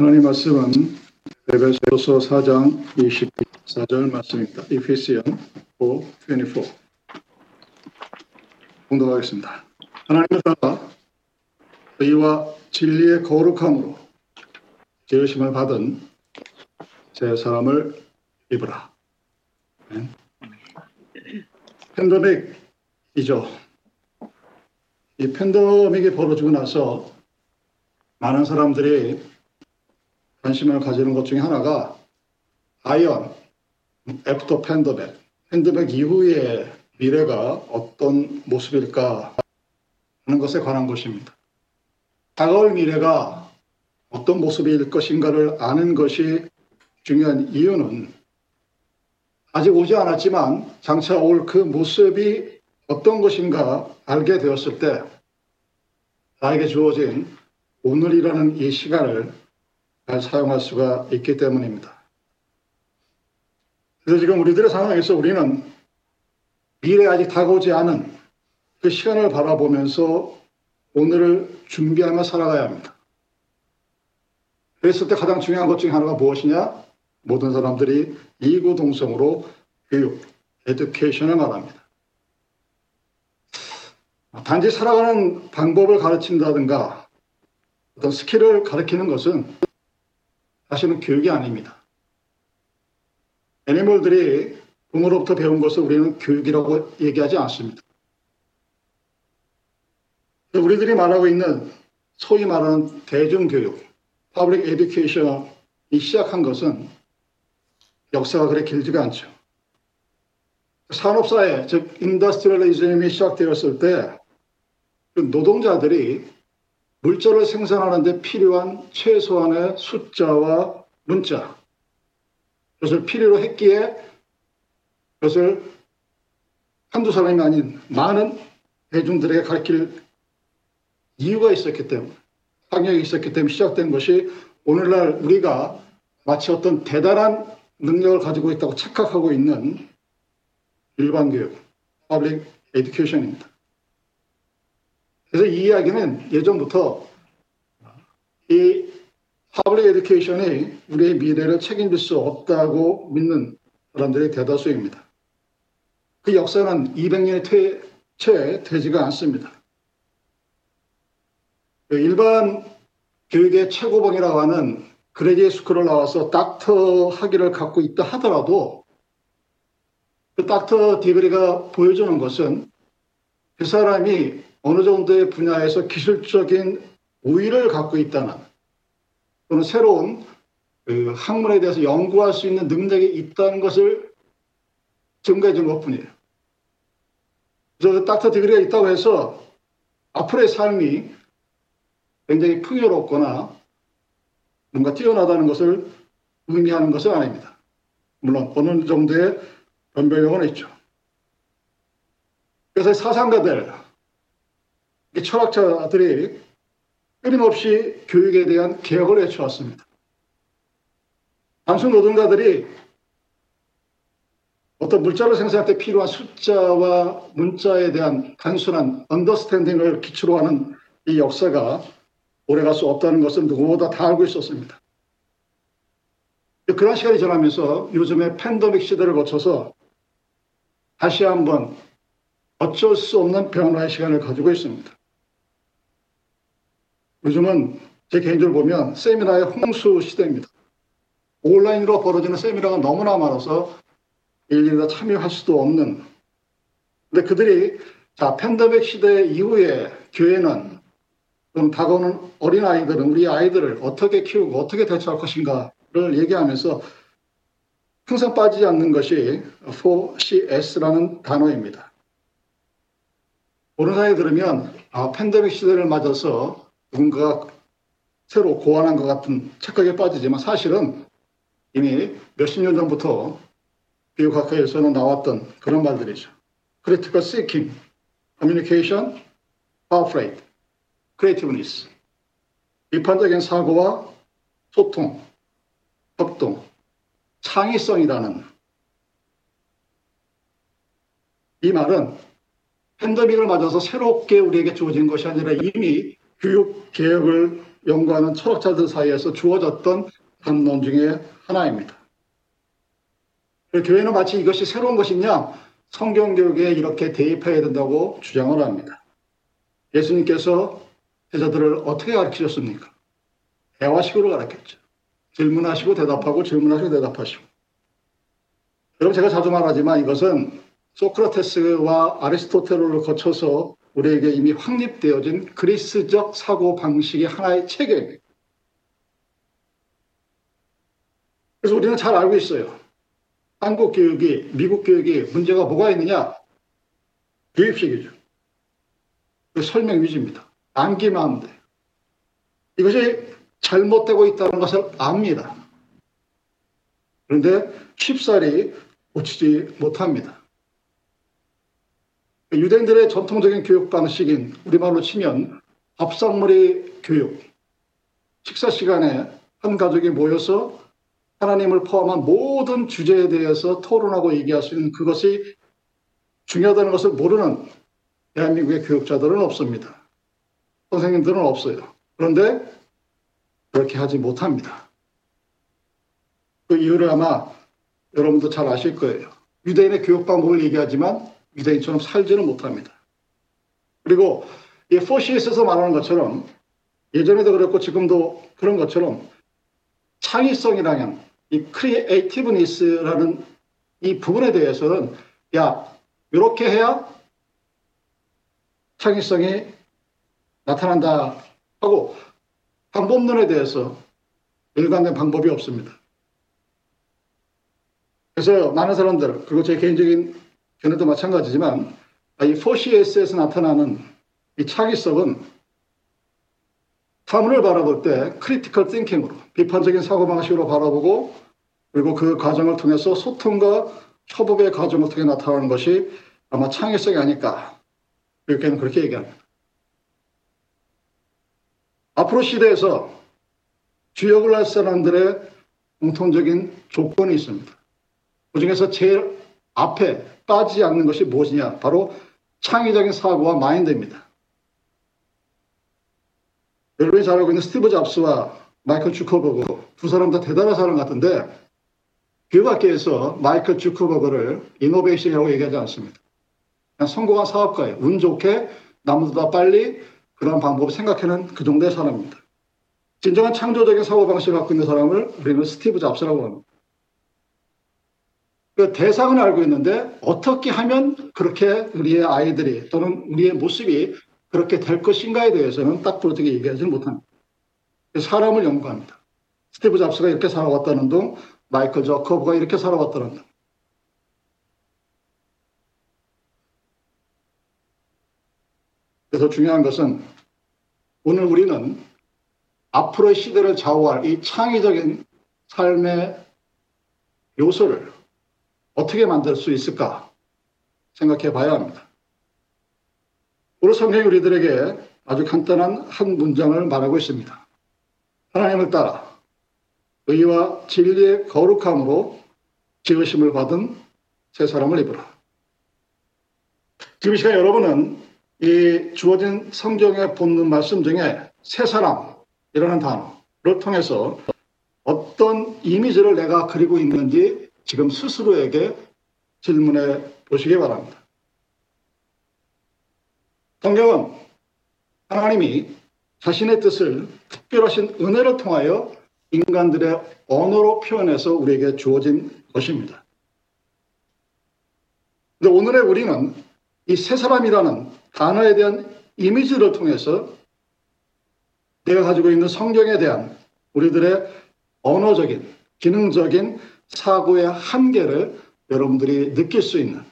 하나님 말씀은 에베소서 4장 24절 말씀입니다. Ephesians 4:24 공독하겠습니다. 하나님을 따라 의와 진리의 거룩함으로 지으심을 받은 제 사람을 입으라. 네. 팬데믹이죠. 이 팬데믹이 벌어지고 나서 많은 사람들이 관심을 가지는 것 중에 하나가 아이언, after pandemic, 팬데믹 이후의 미래가 어떤 모습일까 하는 것에 관한 것입니다. 다가올 미래가 어떤 모습일 것인가를 아는 것이 중요한 이유는 아직 오지 않았지만 장차 올 그 모습이 어떤 것인가 알게 되었을 때 나에게 주어진 오늘이라는 이 시간을 잘 사용할 수가 있기 때문입니다. 그래서 지금 우리들의 상황에서 우리는 미래 아직 다가오지 않은 그 시간을 바라보면서 오늘을 준비하며 살아가야 합니다. 그랬을 때 가장 중요한 것 중에 하나가 무엇이냐? 모든 사람들이 이구동성으로 교육, education을 말합니다. 단지 살아가는 방법을 가르친다든가 어떤 skill을 가르치는 것은 사실은 교육이 아닙니다. animal들이 부모로부터 배운 것을 우리는 교육이라고 얘기하지 않습니다. 우리들이 말하고 있는 소위 말하는 대중교육, public education이 시작한 것은 역사가 그래 길지가 않죠. 산업사회, 즉 industrialism이 시작되었을 때그 노동자들이 물자를 생산하는 데 필요한 최소한의 숫자와 문자, 그것을 필요로 했기에 그것을 한두 사람이 아닌 많은 대중들에게 가르칠 이유가 있었기 때문에, 학력이 있었기 때문에 시작된 것이 오늘날 우리가 마치 어떤 대단한 능력을 가지고 있다고 착각하고 있는 일반 교육, public education입니다. 그래서 이 이야기는 예전부터 이 public education이 우리의 미래를 책임질 수 없다고 믿는 사람들이 대다수입니다. 그 역사는 200년이 채 되지가 않습니다. 그 일반 교육의 최고봉이라고 하는 그레디에 스쿨을 나와서 닥터 학위를 갖고 있다 하더라도 그 닥터 디그리가 보여주는 것은 그 사람이 어느 정도의 분야에서 기술적인 우위를 갖고 있다는 또는 새로운 그 학문에 대해서 연구할 수 있는 능력이 있다는 것을 증거해 준 것 뿐이에요. 그래서 닥터 디그리가 있다고 해서 앞으로의 삶이 굉장히 풍요롭거나 뭔가 뛰어나다는 것을 의미하는 것은 아닙니다. 물론 어느 정도의 변별력은 있죠. 그래서 사상가들, 철학자들이 끊임없이 교육에 대한 개혁을 외쳐왔습니다. 단순 노동자들이 어떤 물자를 생산할 때 필요한 숫자와 문자에 대한 단순한 언더스탠딩을 기초로 하는 이 역사가 오래갈 수 없다는 것은 누구보다 다 알고 있었습니다. 그런 시간이 지나면서 요즘에 팬데믹 시대를 거쳐서 다시 한번 어쩔 수 없는 변화의 시간을 가지고 있습니다. 요즘은 제 개인적으로 보면 세미나의 홍수 시대입니다. 온라인으로 벌어지는 세미나가 너무나 많아서 일일이 다 참여할 수도 없는. 근데 그들이 자 팬데믹 시대 이후에 교회는 또는 다가오는 어린 아이들은 우리 아이들을 어떻게 키우고 어떻게 대처할 것인가를 얘기하면서 항상 빠지지 않는 것이 4CS라는 단어입니다. 오른 사이에 들으면 아, 팬데믹 시대를 맞아서 누군가가 새로 고안한 것 같은 착각에 빠지지만 사실은 이미 몇십 년 전부터 비교학회에서는 나왔던 그런 말들이죠. critical thinking, communication, power play, creativeness, 비판적인 사고와 소통, 협동, 창의성이라는 이 말은 팬데믹을 맞아서 새롭게 우리에게 주어진 것이 아니라 이미 교육 개혁을 연구하는 철학자들 사이에서 주어졌던 담론 중에 하나입니다. 교회는 마치 이것이 새로운 것이냐 성경 교육에 이렇게 대입해야 된다고 주장을 합니다. 예수님께서 제자들을 어떻게 가르치셨습니까? 대화식으로 가르쳤죠. 질문하시고 대답하고 질문하시고 대답하시고. 여러분 제가 자주 말하지만 이것은 소크라테스와 아리스토텔을 거쳐서 우리에게 이미 확립되어진 그리스적 사고 방식의 하나의 체계입니다. 그래서 우리는 잘 알고 있어요. 한국 교육이, 미국 교육이 문제가 뭐가 있느냐? 교육식이죠. 그 설명 위주입니다. 암기만 하면 돼요. 이것이 잘못되고 있다는 것을 압니다. 그런데 쉽사리 고치지 못합니다. 유대인들의 전통적인 교육 방식인 우리말로 치면 밥상머리 교육, 식사 시간에 한 가족이 모여서 하나님을 포함한 모든 주제에 대해서 토론하고 얘기할 수 있는 그것이 중요하다는 것을 모르는 대한민국의 교육자들은 없습니다. 선생님들은 없어요. 그런데 그렇게 하지 못합니다. 그 이유를 아마 여러분도 잘 아실 거예요. 유대인의 교육 방법을 얘기하지만 유대인처럼 살지는 못합니다. 그리고 이 4Cs에서 말하는 것처럼 예전에도 그랬고 지금도 그런 것처럼 창의성이라는 이 creativeness라는 이 부분에 대해서는 야 이렇게 해야 창의성이 나타난다 하고 방법론에 대해서 일관된 방법이 없습니다. 그래서 많은 사람들 그리고 제 개인적인 견해도 마찬가지지만 이 4Cs에서 나타나는 이 창의성은 사물을 바라볼 때 critical thinking으로 비판적인 사고방식으로 바라보고 그리고 그 과정을 통해서 소통과 협업의 과정을 통해 나타나는 것이 아마 창의성이 아닐까 이렇게는 그렇게 얘기합니다. 앞으로 시대에서 주역을 할 사람들의 공통적인 조건이 있습니다. 그 중에서 제일 앞에 빠지지 않는 것이 무엇이냐? 바로 창의적인 사고와 마인드입니다. 여러분이 잘 알고 있는 스티브 잡스와 마이클 주커버그 두 사람 다 대단한 사람 같은데 교육학계에서 마이클 주커버그를 이노베이션이라고 얘기하지 않습니다. 그냥 성공한 사업가예요. 운 좋게 남보다 빨리 그런 방법을 생각하는 그 정도의 사람입니다. 진정한 창조적인 사고방식을 갖고 있는 사람을 우리는 스티브 잡스라고 합니다. 그 대상은 알고 있는데 어떻게 하면 그렇게 우리의 아이들이 또는 우리의 모습이 그렇게 될 것인가에 대해서는 딱 그렇게 얘기하지는 못합니다. 사람을 연구합니다. 스티브 잡스가 이렇게 살아왔다는 둥, 마이클 저커브가 이렇게 살아왔다는 둥. 그래서 중요한 것은 오늘 우리는 앞으로의 시대를 좌우할 이 창의적인 삶의 요소를 어떻게 만들 수 있을까 생각해 봐야 합니다. 오늘 성경이 우리들에게 아주 간단한 한 문장을 말하고 있습니다. 하나님을 따라 의와 진리의 거룩함으로 지으심을 받은 새 사람을 입으라. 지금 시간 여러분은 이 주어진 성경에 본는 말씀 중에 새 사람이라는 단어를 통해서 어떤 이미지를 내가 그리고 있는지 지금 스스로에게 질문해 보시기 바랍니다. 성경은 하나님이 자신의 뜻을 특별하신 은혜를 통하여 인간들의 언어로 표현해서 우리에게 주어진 것입니다. 근데 오늘의 우리는 이 세 사람이라는 단어에 대한 이미지를 통해서 내가 가지고 있는 성경에 대한 우리들의 언어적인, 기능적인 사고의 한계를 여러분들이 느낄 수 있는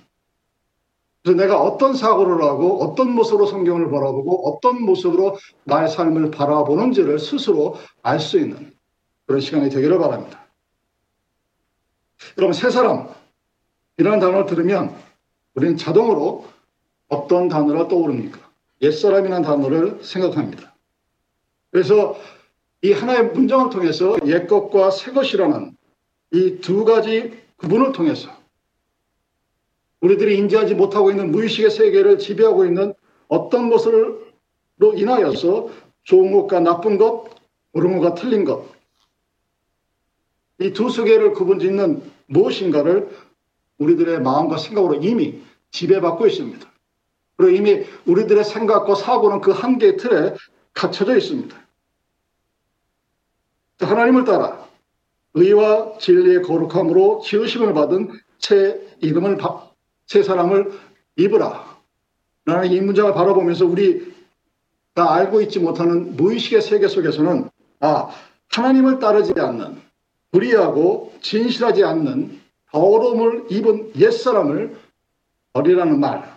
그래서 내가 어떤 사고를 하고 어떤 모습으로 성경을 바라보고 어떤 모습으로 나의 삶을 바라보는지를 스스로 알 수 있는 그런 시간이 되기를 바랍니다. 여러분 새 사람 이라는 단어를 들으면 우리는 자동으로 어떤 단어가 떠오릅니까? 옛사람이라는 단어를 생각합니다. 그래서 이 하나의 문장을 통해서 옛것과 새것이라는 이 두 가지 구분을 통해서 우리들이 인지하지 못하고 있는 무의식의 세계를 지배하고 있는 어떤 것으로 인하여서 좋은 것과 나쁜 것, 옳은 것과 틀린 것. 이 두 세계를 구분 짓는 무엇인가를 우리들의 마음과 생각으로 이미 지배받고 있습니다. 그리고 이미 우리들의 생각과 사고는 그 한계의 틀에 갇혀져 있습니다. 하나님을 따라 의와 진리의 거룩함으로 지으심을 받은 새 이름을 새 사람을 입으라. 나는 이 문장을 바라보면서 우리 가 알고 있지 못하는 무의식의 세계 속에서는 아 하나님을 따르지 않는 불의하고 진실하지 않는 더러움을 입은 옛사람을 버리라는 말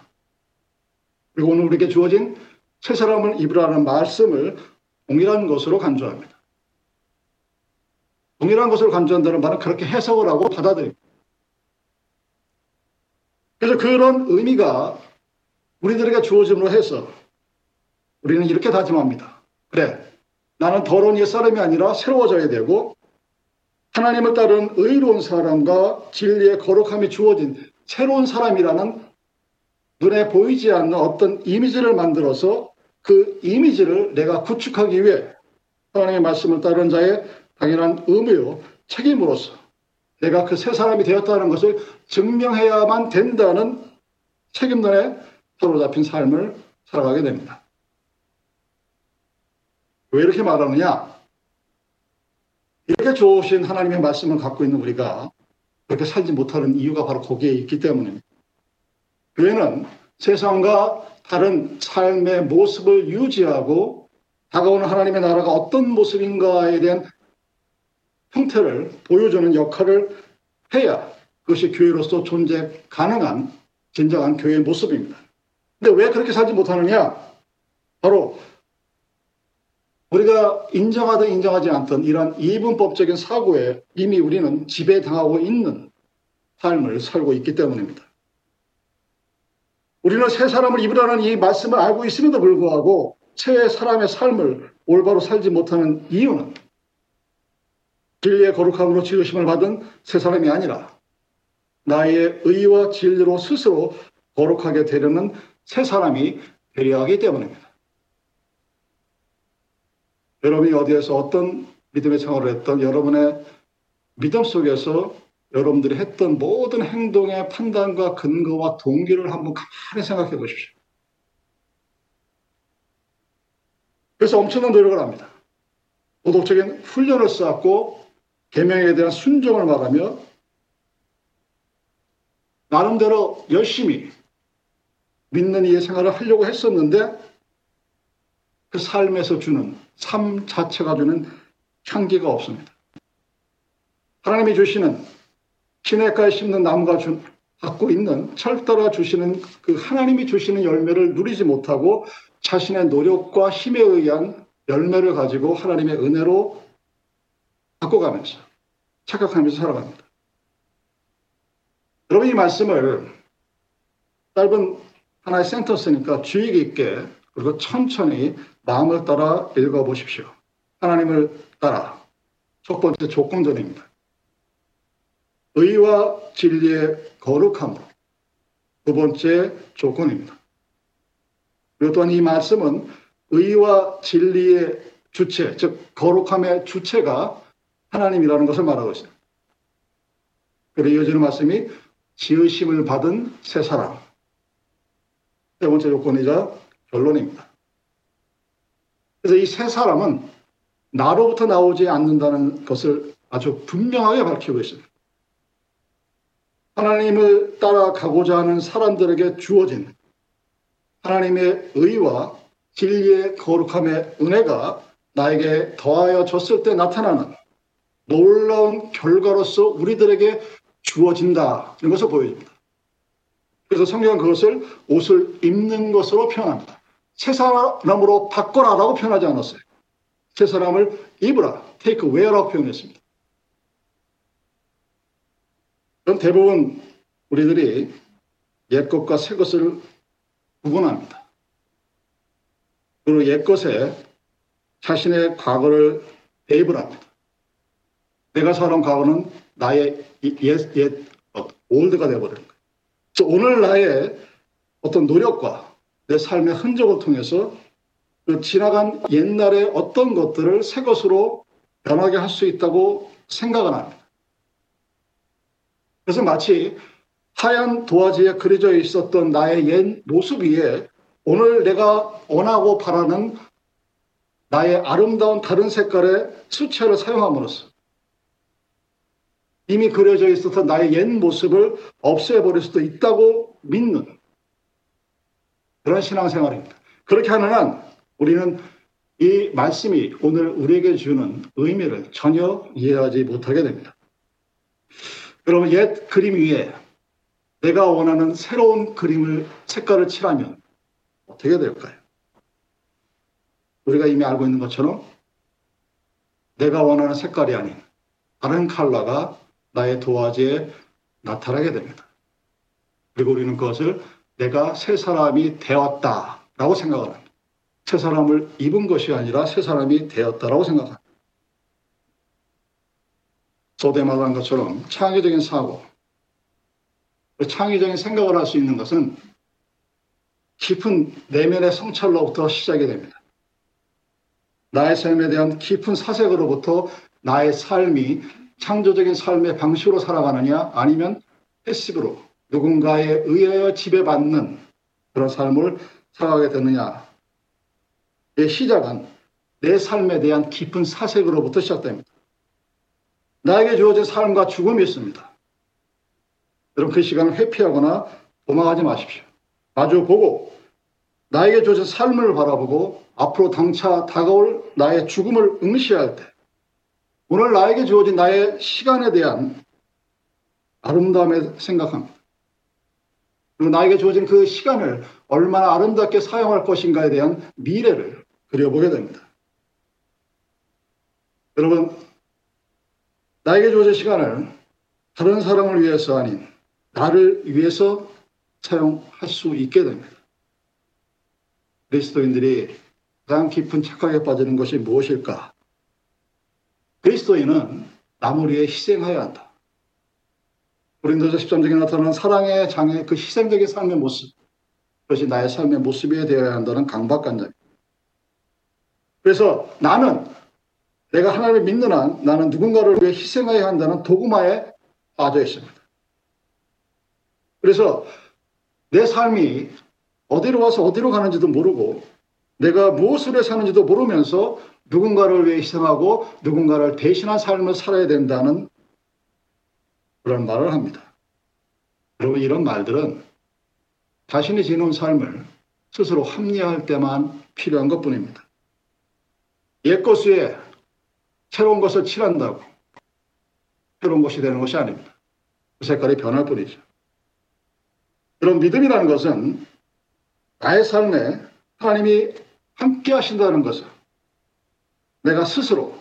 그리고 오늘 우리에게 주어진 새 사람을 입으라는 말씀을 동일한 것으로 간주합니다. 동일한 것으로 간주한다는 말은 그렇게 해석을 하고 받아들입니다. 그래서 그런 의미가 우리들에게 주어짐으로 해서 우리는 이렇게 다짐합니다. 그래, 나는 더러운 옛사람이 아니라 새로워져야 되고 하나님을 따르는 의로운 사람과 진리의 거룩함이 주어진 새로운 사람이라는 눈에 보이지 않는 어떤 이미지를 만들어서 그 이미지를 내가 구축하기 위해 하나님의 말씀을 따르는 자의 당연한 의무요 책임으로서 내가 그 새 사람이 되었다는 것을 증명해야만 된다는 책임론에 사로잡힌 삶을 살아가게 됩니다. 왜 이렇게 말하느냐? 이렇게 좋으신 하나님의 말씀을 갖고 있는 우리가 그렇게 살지 못하는 이유가 바로 거기에 있기 때문입니다. 교회는 세상과 다른 삶의 모습을 유지하고 다가오는 하나님의 나라가 어떤 모습인가에 대한 형태를 보여주는 역할을 해야 그것이 교회로서 존재 가능한 진정한 교회의 모습입니다. 근데 왜 그렇게 살지 못하느냐? 바로 우리가 인정하든 인정하지 않든 이런 이분법적인 사고에 이미 우리는 지배당하고 있는 삶을 살고 있기 때문입니다. 우리는 새 사람을 입으라는 이 말씀을 알고 있음에도 불구하고 새 사람의 삶을 올바로 살지 못하는 이유는 진리의 거룩함으로 지으심을 받은 새 사람이 아니라 나의 의와 진리로 스스로 거룩하게 되려는 새 사람이 되려 하기 때문입니다. 여러분이 어디에서 어떤 믿음의 생활을 했던 여러분의 믿음 속에서 여러분들이 했던 모든 행동의 판단과 근거와 동기를 한번 가만히 생각해 보십시오. 그래서 엄청난 노력을 합니다. 도덕적인 훈련을 쌓고 계명에 대한 순종을 말하며 나름대로 열심히 믿는 이의 생활을 하려고 했었는데 그 삶에서 주는 삶 자체가 주는 향기가 없습니다. 하나님이 주시는 시냇가에 심는 나무가 주, 갖고 있는 철 따라 주시는 그 하나님이 주시는 열매를 누리지 못하고 자신의 노력과 힘에 의한 열매를 가지고 하나님의 은혜로 바꿔가면서 착각하면서 살아갑니다. 여러분 이 말씀을 짧은 하나의 센터스니까 주의 깊게 그리고 천천히 마음을 따라 읽어보십시오. 하나님을 따라 첫 번째 조건전입니다. 의와 진리의 거룩함으로 두 번째 조건입니다. 그리고 또한 이 말씀은 의와 진리의 주체, 즉 거룩함의 주체가 하나님이라는 것을 말하고 있습니다. 그리고 이어지는 말씀이 지으심을 받은 새 사람. 세 번째 조건이자 결론입니다. 그래서 이 새 사람은 나로부터 나오지 않는다는 것을 아주 분명하게 밝히고 있습니다. 하나님을 따라가고자 하는 사람들에게 주어진 하나님의 의와 진리의 거룩함의 은혜가 나에게 더하여 졌을 때 나타나는 놀라운 결과로서 우리들에게 주어진다. 이런 것을 보여줍니다. 그래서 성경은 그것을 옷을 입는 것으로 표현합니다. 새 사람으로 바꿔라라고 표현하지 않았어요. 새 사람을 입으라, take wear라고 표현했습니다. 그럼 대부분 우리들이 옛 것과 새 것을 구분합니다. 그리고 옛 것에 자신의 과거를 대입을 합니다. 내가 살아온 과거는 나의 옛, 옛, 올드가 되어버리는 거예요. 그래서 오늘 나의 어떤 노력과 내 삶의 흔적을 통해서 그 지나간 옛날의 어떤 것들을 새 것으로 변하게 할 수 있다고 생각을 합니다. 그래서 마치 하얀 도화지에 그려져 있었던 나의 옛 모습 위에 오늘 내가 원하고 바라는 나의 아름다운 다른 색깔의 수채를 사용함으로써 이미 그려져 있었던 나의 옛 모습을 없애버릴 수도 있다고 믿는 그런 신앙생활입니다. 그렇게 하는 한 우리는 이 말씀이 오늘 우리에게 주는 의미를 전혀 이해하지 못하게 됩니다. 여러분, 옛 그림 위에 내가 원하는 새로운 그림을 색깔을 칠하면 어떻게 될까요? 우리가 이미 알고 있는 것처럼 내가 원하는 색깔이 아닌 다른 컬러가 나의 도화지에 나타나게 됩니다. 그리고 우리는 그것을 내가 새 사람이 되었다라고 생각을 합니다. 새 사람을 입은 것이 아니라 새 사람이 되었다라고 생각합니다. 소대 말한 것처럼 창의적인 사고, 그 창의적인 생각을 할 수 있는 것은 깊은 내면의 성찰로부터 시작이 됩니다. 나의 삶에 대한 깊은 사색으로부터 나의 삶이 창조적인 삶의 방식으로 살아가느냐 아니면 패시브로 누군가에 의하여 지배받는 그런 삶을 살아가게 되느냐의 시작은 내 삶에 대한 깊은 사색으로부터 시작됩니다. 나에게 주어진 삶과 죽음이 있습니다. 여러분 그 시간을 회피하거나 도망하지 마십시오. 마주 보고 나에게 주어진 삶을 바라보고 앞으로 당차 다가올 나의 죽음을 응시할 때 오늘 나에게 주어진 나의 시간에 대한 아름다움에 생각합니다. 그리고 나에게 주어진 그 시간을 얼마나 아름답게 사용할 것인가에 대한 미래를 그려보게 됩니다. 여러분, 나에게 주어진 시간을 다른 사람을 위해서 아닌 나를 위해서 사용할 수 있게 됩니다. 그리스도인들이 가장 깊은 착각에 빠지는 것이 무엇일까? 그리스도인은 남을 위해 희생해야 한다. 고린도서 13장에 나타나는 사랑의 장의 그 희생적인 삶의 모습, 그것이 나의 삶의 모습이 되어야 한다는 강박관념입니다. 그래서 나는 내가 하나님을 믿는 한 나는 누군가를 위해 희생해야 한다는 도구마에 빠져 있습니다. 그래서 내 삶이 어디로 와서 어디로 가는지도 모르고 내가 무엇을 해 사는지도 모르면서 누군가를 위해 희생하고 누군가를 대신한 삶을 살아야 된다는 그런 말을 합니다. 여러분 이런 말들은 자신이 지는 삶을 스스로 합리화할 때만 필요한 것뿐입니다. 옛것 위에 새로운 것을 칠한다고 새로운 것이 되는 것이 아닙니다. 그 색깔이 변할 뿐이죠. 그런 믿음이라는 것은 나의 삶에 하나님이 함께 하신다는 것을 내가 스스로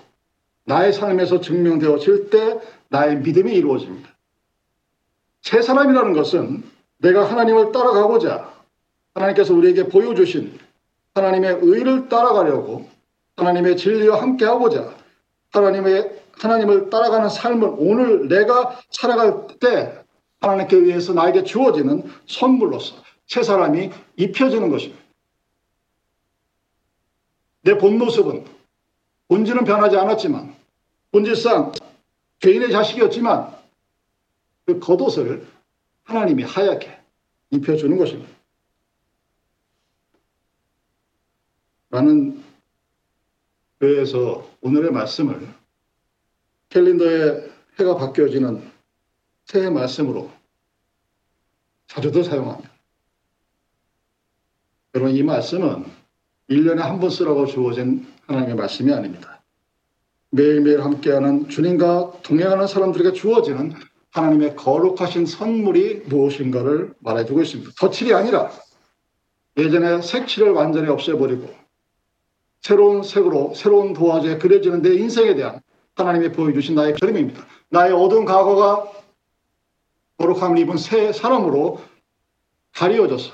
나의 삶에서 증명되어질 때 나의 믿음이 이루어집니다. 새 사람이라는 것은 내가 하나님을 따라가고자 하나님께서 우리에게 보여주신 하나님의 의를 따라가려고 하나님의 진리와 함께 하고자 하나님의 하나님을 따라가는 삶을 오늘 내가 살아갈 때 하나님께 의해서 나에게 주어지는 선물로서 새 사람이 입혀지는 것입니다. 내 본 모습은 본질은 변하지 않았지만 본질상 죄인의 자식이었지만 그 겉옷을 하나님이 하얗게 입혀주는 것입니다. 라는 교회에서 오늘의 말씀을 캘린더에 해가 바뀌어지는 새해 말씀으로 자주도 사용합니다. 여러분 이 말씀은 1년에 한 번 쓰라고 주어진 하나님의 말씀이 아닙니다. 매일매일 함께하는 주님과 동행하는 사람들에게 주어지는 하나님의 거룩하신 선물이 무엇인가를 말해주고 있습니다. 덧칠이 아니라 예전에 색칠을 완전히 없애버리고 새로운 색으로 새로운 도화지에 그려지는 내 인생에 대한 하나님이 보여주신 나의 그림입니다. 나의 어두운 과거가 거룩함을 입은 새 사람으로 가리워져서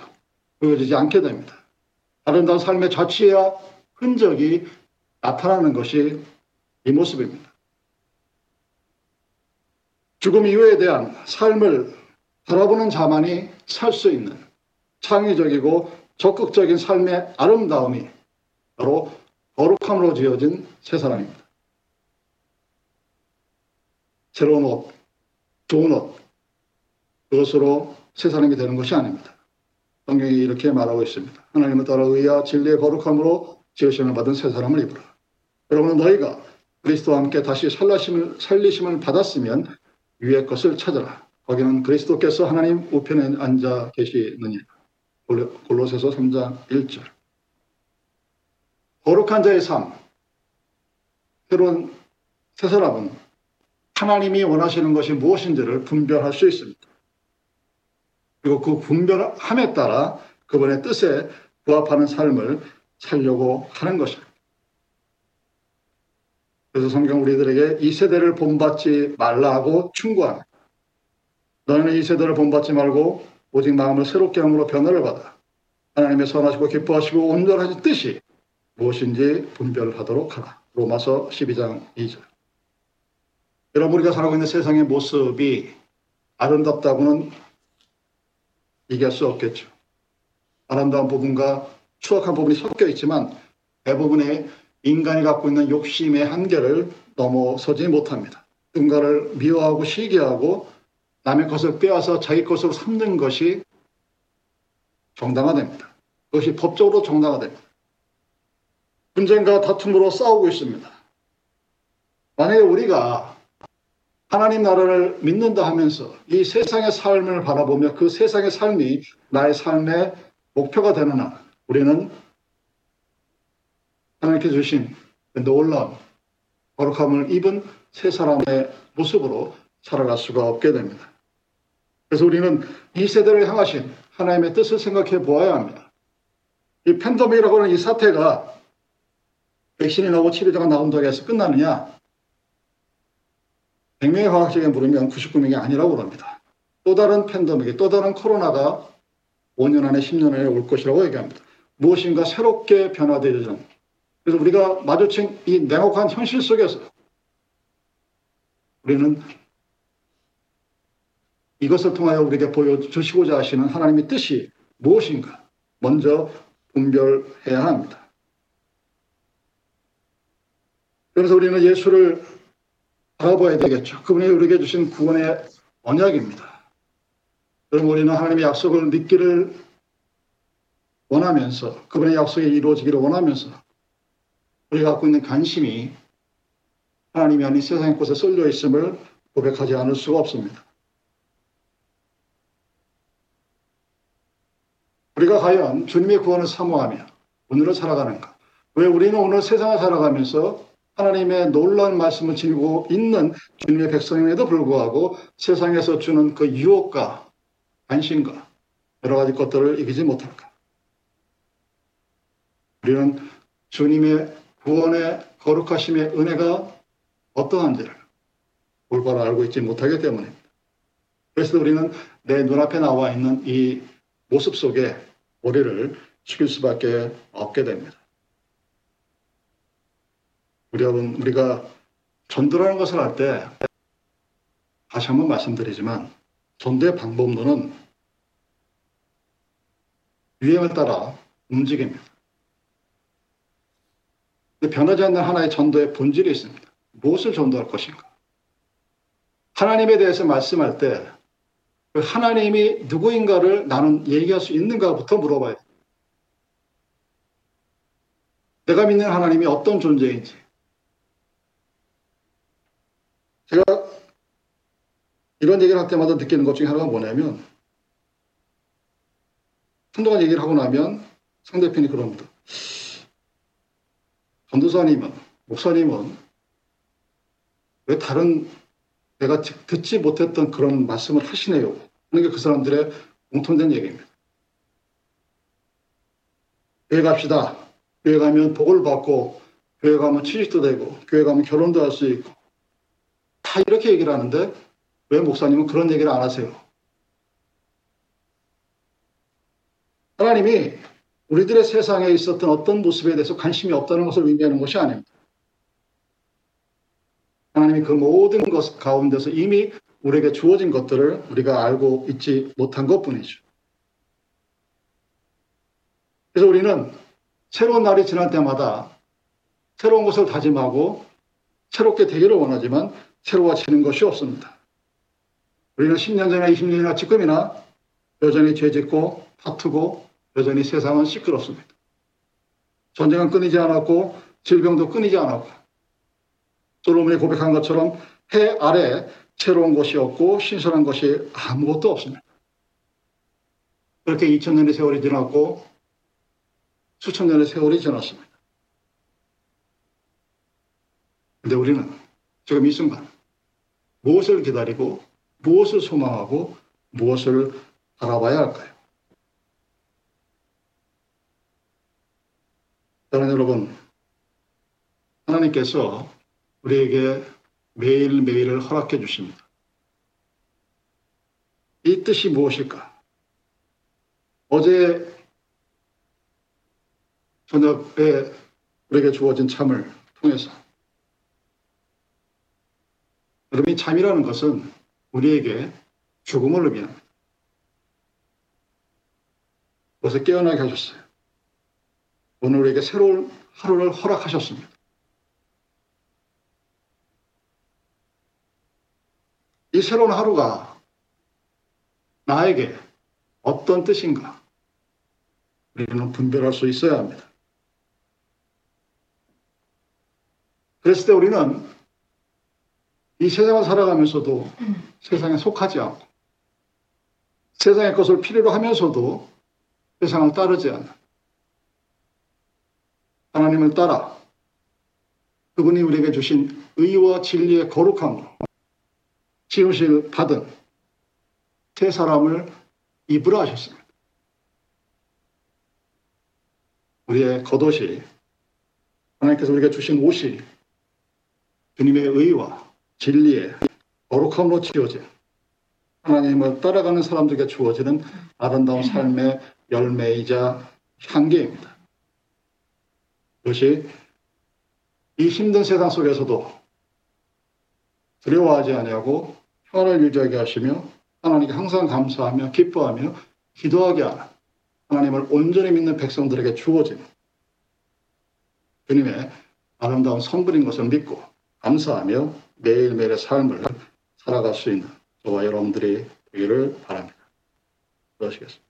보여지지 않게 됩니다. 아름다운 삶의 자취와 흔적이 나타나는 것이 이 모습입니다. 죽음 이후에 대한 삶을 바라보는 자만이 살 수 있는 창의적이고 적극적인 삶의 아름다움이 바로 거룩함으로 지어진 새 사람입니다. 새로운 옷, 좋은 옷, 그것으로 새 사람이 되는 것이 아닙니다. 성경이 이렇게 말하고 있습니다. 하나님을 따라 의와 진리의 거룩함으로 지으심을 받은 새 사람을 입으라. 여러분은 너희가 그리스도와 함께 다시 살라심을, 살리심을 받았으면 위의 것을 찾아라. 거기는 그리스도께서 하나님 우편에 앉아 계시느니라. 골로새서 3장 1절. 거룩한 자의 삶. 새로운 새 사람은 하나님이 원하시는 것이 무엇인지를 분별할 수 있습니다. 그리고 그 분별함에 따라 그분의 뜻에 부합하는 삶을 살려고 하는 것입니다. 그래서 성경 우리들에게 이 세대를 본받지 말라고 충고합니다. 너는 이 세대를 본받지 말고 오직 마음을 새롭게 함으로 변화를 받아 하나님의 선하시고 기뻐하시고 온전하신 뜻이 무엇인지 분별하도록 하라. 로마서 12장 2절. 여러분 우리가 살아가고 있는 세상의 모습이 아름답다고는 얘기할 수 없겠죠. 아름다운 부분과 추악한 부분이 섞여 있지만 대부분의 인간이 갖고 있는 욕심의 한계를 넘어서지 못합니다. 누군가를 미워하고 시기하고 남의 것을 빼앗아 자기 것으로 삼는 것이 정당화됩니다. 그것이 법적으로 정당화됩니다. 분쟁과 다툼으로 싸우고 있습니다. 만약에 우리가 하나님 나라를 믿는다 하면서 이 세상의 삶을 바라보며 그 세상의 삶이 나의 삶의 목표가 되는 한 우리는 하나님께 주신 그 놀라운 거룩함을 입은 새 사람의 모습으로 살아갈 수가 없게 됩니다. 그래서 우리는 이 세대를 향하신 하나님의 뜻을 생각해 보아야 합니다. 이 팬데믹이라고 하는 이 사태가 백신이 나오고 치료제가 나온다고 해서 끝나느냐? 100명의 과학적인 물으면 99명이 아니라고 그럽니다. 또 다른 팬데믹이, 또 다른 코로나가 5년 안에 10년 안에 올 것이라고 얘기합니다. 무엇인가 새롭게 변화되는. 그래서 우리가 마주친 이 냉혹한 현실 속에서 우리는 이것을 통하여 우리에게 보여주시고자 하시는 하나님의 뜻이 무엇인가 먼저 분별해야 합니다. 그래서 우리는 예수를 바라봐야 되겠죠. 그분이 우리에게 주신 구원의 언약입니다. 그럼 우리는 하나님의 약속을 믿기를 원하면서 그분의 약속이 이루어지기를 원하면서 우리가 갖고 있는 관심이 하나님이 아닌 세상의 곳에 쏠려 있음을 고백하지 않을 수가 없습니다. 우리가 과연 주님의 구원을 사모하며 오늘을 살아가는가? 왜 우리는 오늘 세상을 살아가면서 하나님의 놀라운 말씀을 지니고 있는 주님의 백성임에도 불구하고 세상에서 주는 그 유혹과 관심과 여러 가지 것들을 이기지 못할까? 우리는 주님의 구원의 거룩하심의 은혜가 어떠한지를 올바로 알고 있지 못하기 때문입니다. 그래서 우리는 내 눈앞에 나와 있는 이 모습 속에 우리를 죽일 수밖에 없게 됩니다. 우리 여러분, 우리가 전도라는 것을 할 때 다시 한번 말씀드리지만 전도의 방법론은 유행을 따라 움직입니다. 변하지 않는 하나의 전도의 본질이 있습니다. 무엇을 전도할 것인가? 하나님에 대해서 말씀할 때그 하나님이 누구인가를 나는 얘기할 수 있는가부터 물어봐야 돼. 내가 믿는 하나님이 어떤 존재인지, 제가 이런 얘기를 할 때마다 느끼는 것 중에 하나가 뭐냐면 한동안 얘기를 하고 나면 상대편이 그럽니다. 전도사님은 목사님은 왜 다른 내가 듣지 못했던 그런 말씀을 하시네요. 하는 게 그 사람들의 공통된 얘기입니다. 교회 갑시다. 교회 가면 복을 받고 교회 가면 취직도 되고 교회 가면 결혼도 할 수 있고 다 이렇게 얘기를 하는데 왜 목사님은 그런 얘기를 안 하세요? 하나님이 우리들의 세상에 있었던 어떤 모습에 대해서 관심이 없다는 것을 의미하는 것이 아닙니다. 하나님이 그 모든 것 가운데서 이미 우리에게 주어진 것들을 우리가 알고 있지 못한 것 뿐이죠. 그래서 우리는 새로운 날이 지날 때마다 새로운 것을 다짐하고 새롭게 되기를 원하지만 새로워지는 것이 없습니다. 우리는 10년 전이나 20년이나 지금이나 여전히 죄 짓고 다투고 여전히 세상은 시끄럽습니다. 전쟁은 끊이지 않았고 질병도 끊이지 않았고 솔로몬이 고백한 것처럼 해 아래 새로운 것이 없고 신선한 것이 아무것도 없습니다. 그렇게 2000년의 세월이 지났고 수천 년의 세월이 지났습니다. 근데 우리는 지금 이 순간 무엇을 기다리고 무엇을 소망하고 무엇을 알아봐야 할까요? 사랑하는 여러분, 하나님께서 우리에게 매일매일을 허락해 주십니다. 이 뜻이 무엇일까? 어제 저녁에 우리에게 주어진 잠을 통해서 여러분 이 잠이라는 것은 우리에게 죽음을 의미합니다. 그래서 깨어나게 하셨어요. 오늘 우리에게 새로운 하루를 허락하셨습니다. 이 새로운 하루가 나에게 어떤 뜻인가 우리는 분별할 수 있어야 합니다. 그랬을 때 우리는 이 세상을 살아가면서도 세상에 속하지 않고 세상의 것을 필요로 하면서도 세상을 따르지 않는 하나님을 따라 그분이 우리에게 주신 의와 진리의 거룩함으로 지으실 받은 새 사람을 입으라 하셨습니다. 우리의 겉옷이 하나님께서 우리가 주신 옷이 주님의 의와 진리의 거룩함으로 지어진 하나님을 따라가는 사람들에게 주어지는 아름다운 삶의 열매이자 향기입니다. 그것이 이 힘든 세상 속에서도 두려워하지 아니하고 평안을 유지하게 하시며 하나님께 항상 감사하며 기뻐하며 기도하게 하는 하나님을 온전히 믿는 백성들에게 주어진 주님의 아름다운 선물인 것을 믿고 감사하며 매일매일의 삶을 살아갈 수 있는 저와 여러분들이 되기를 바랍니다. 그러시겠습니다.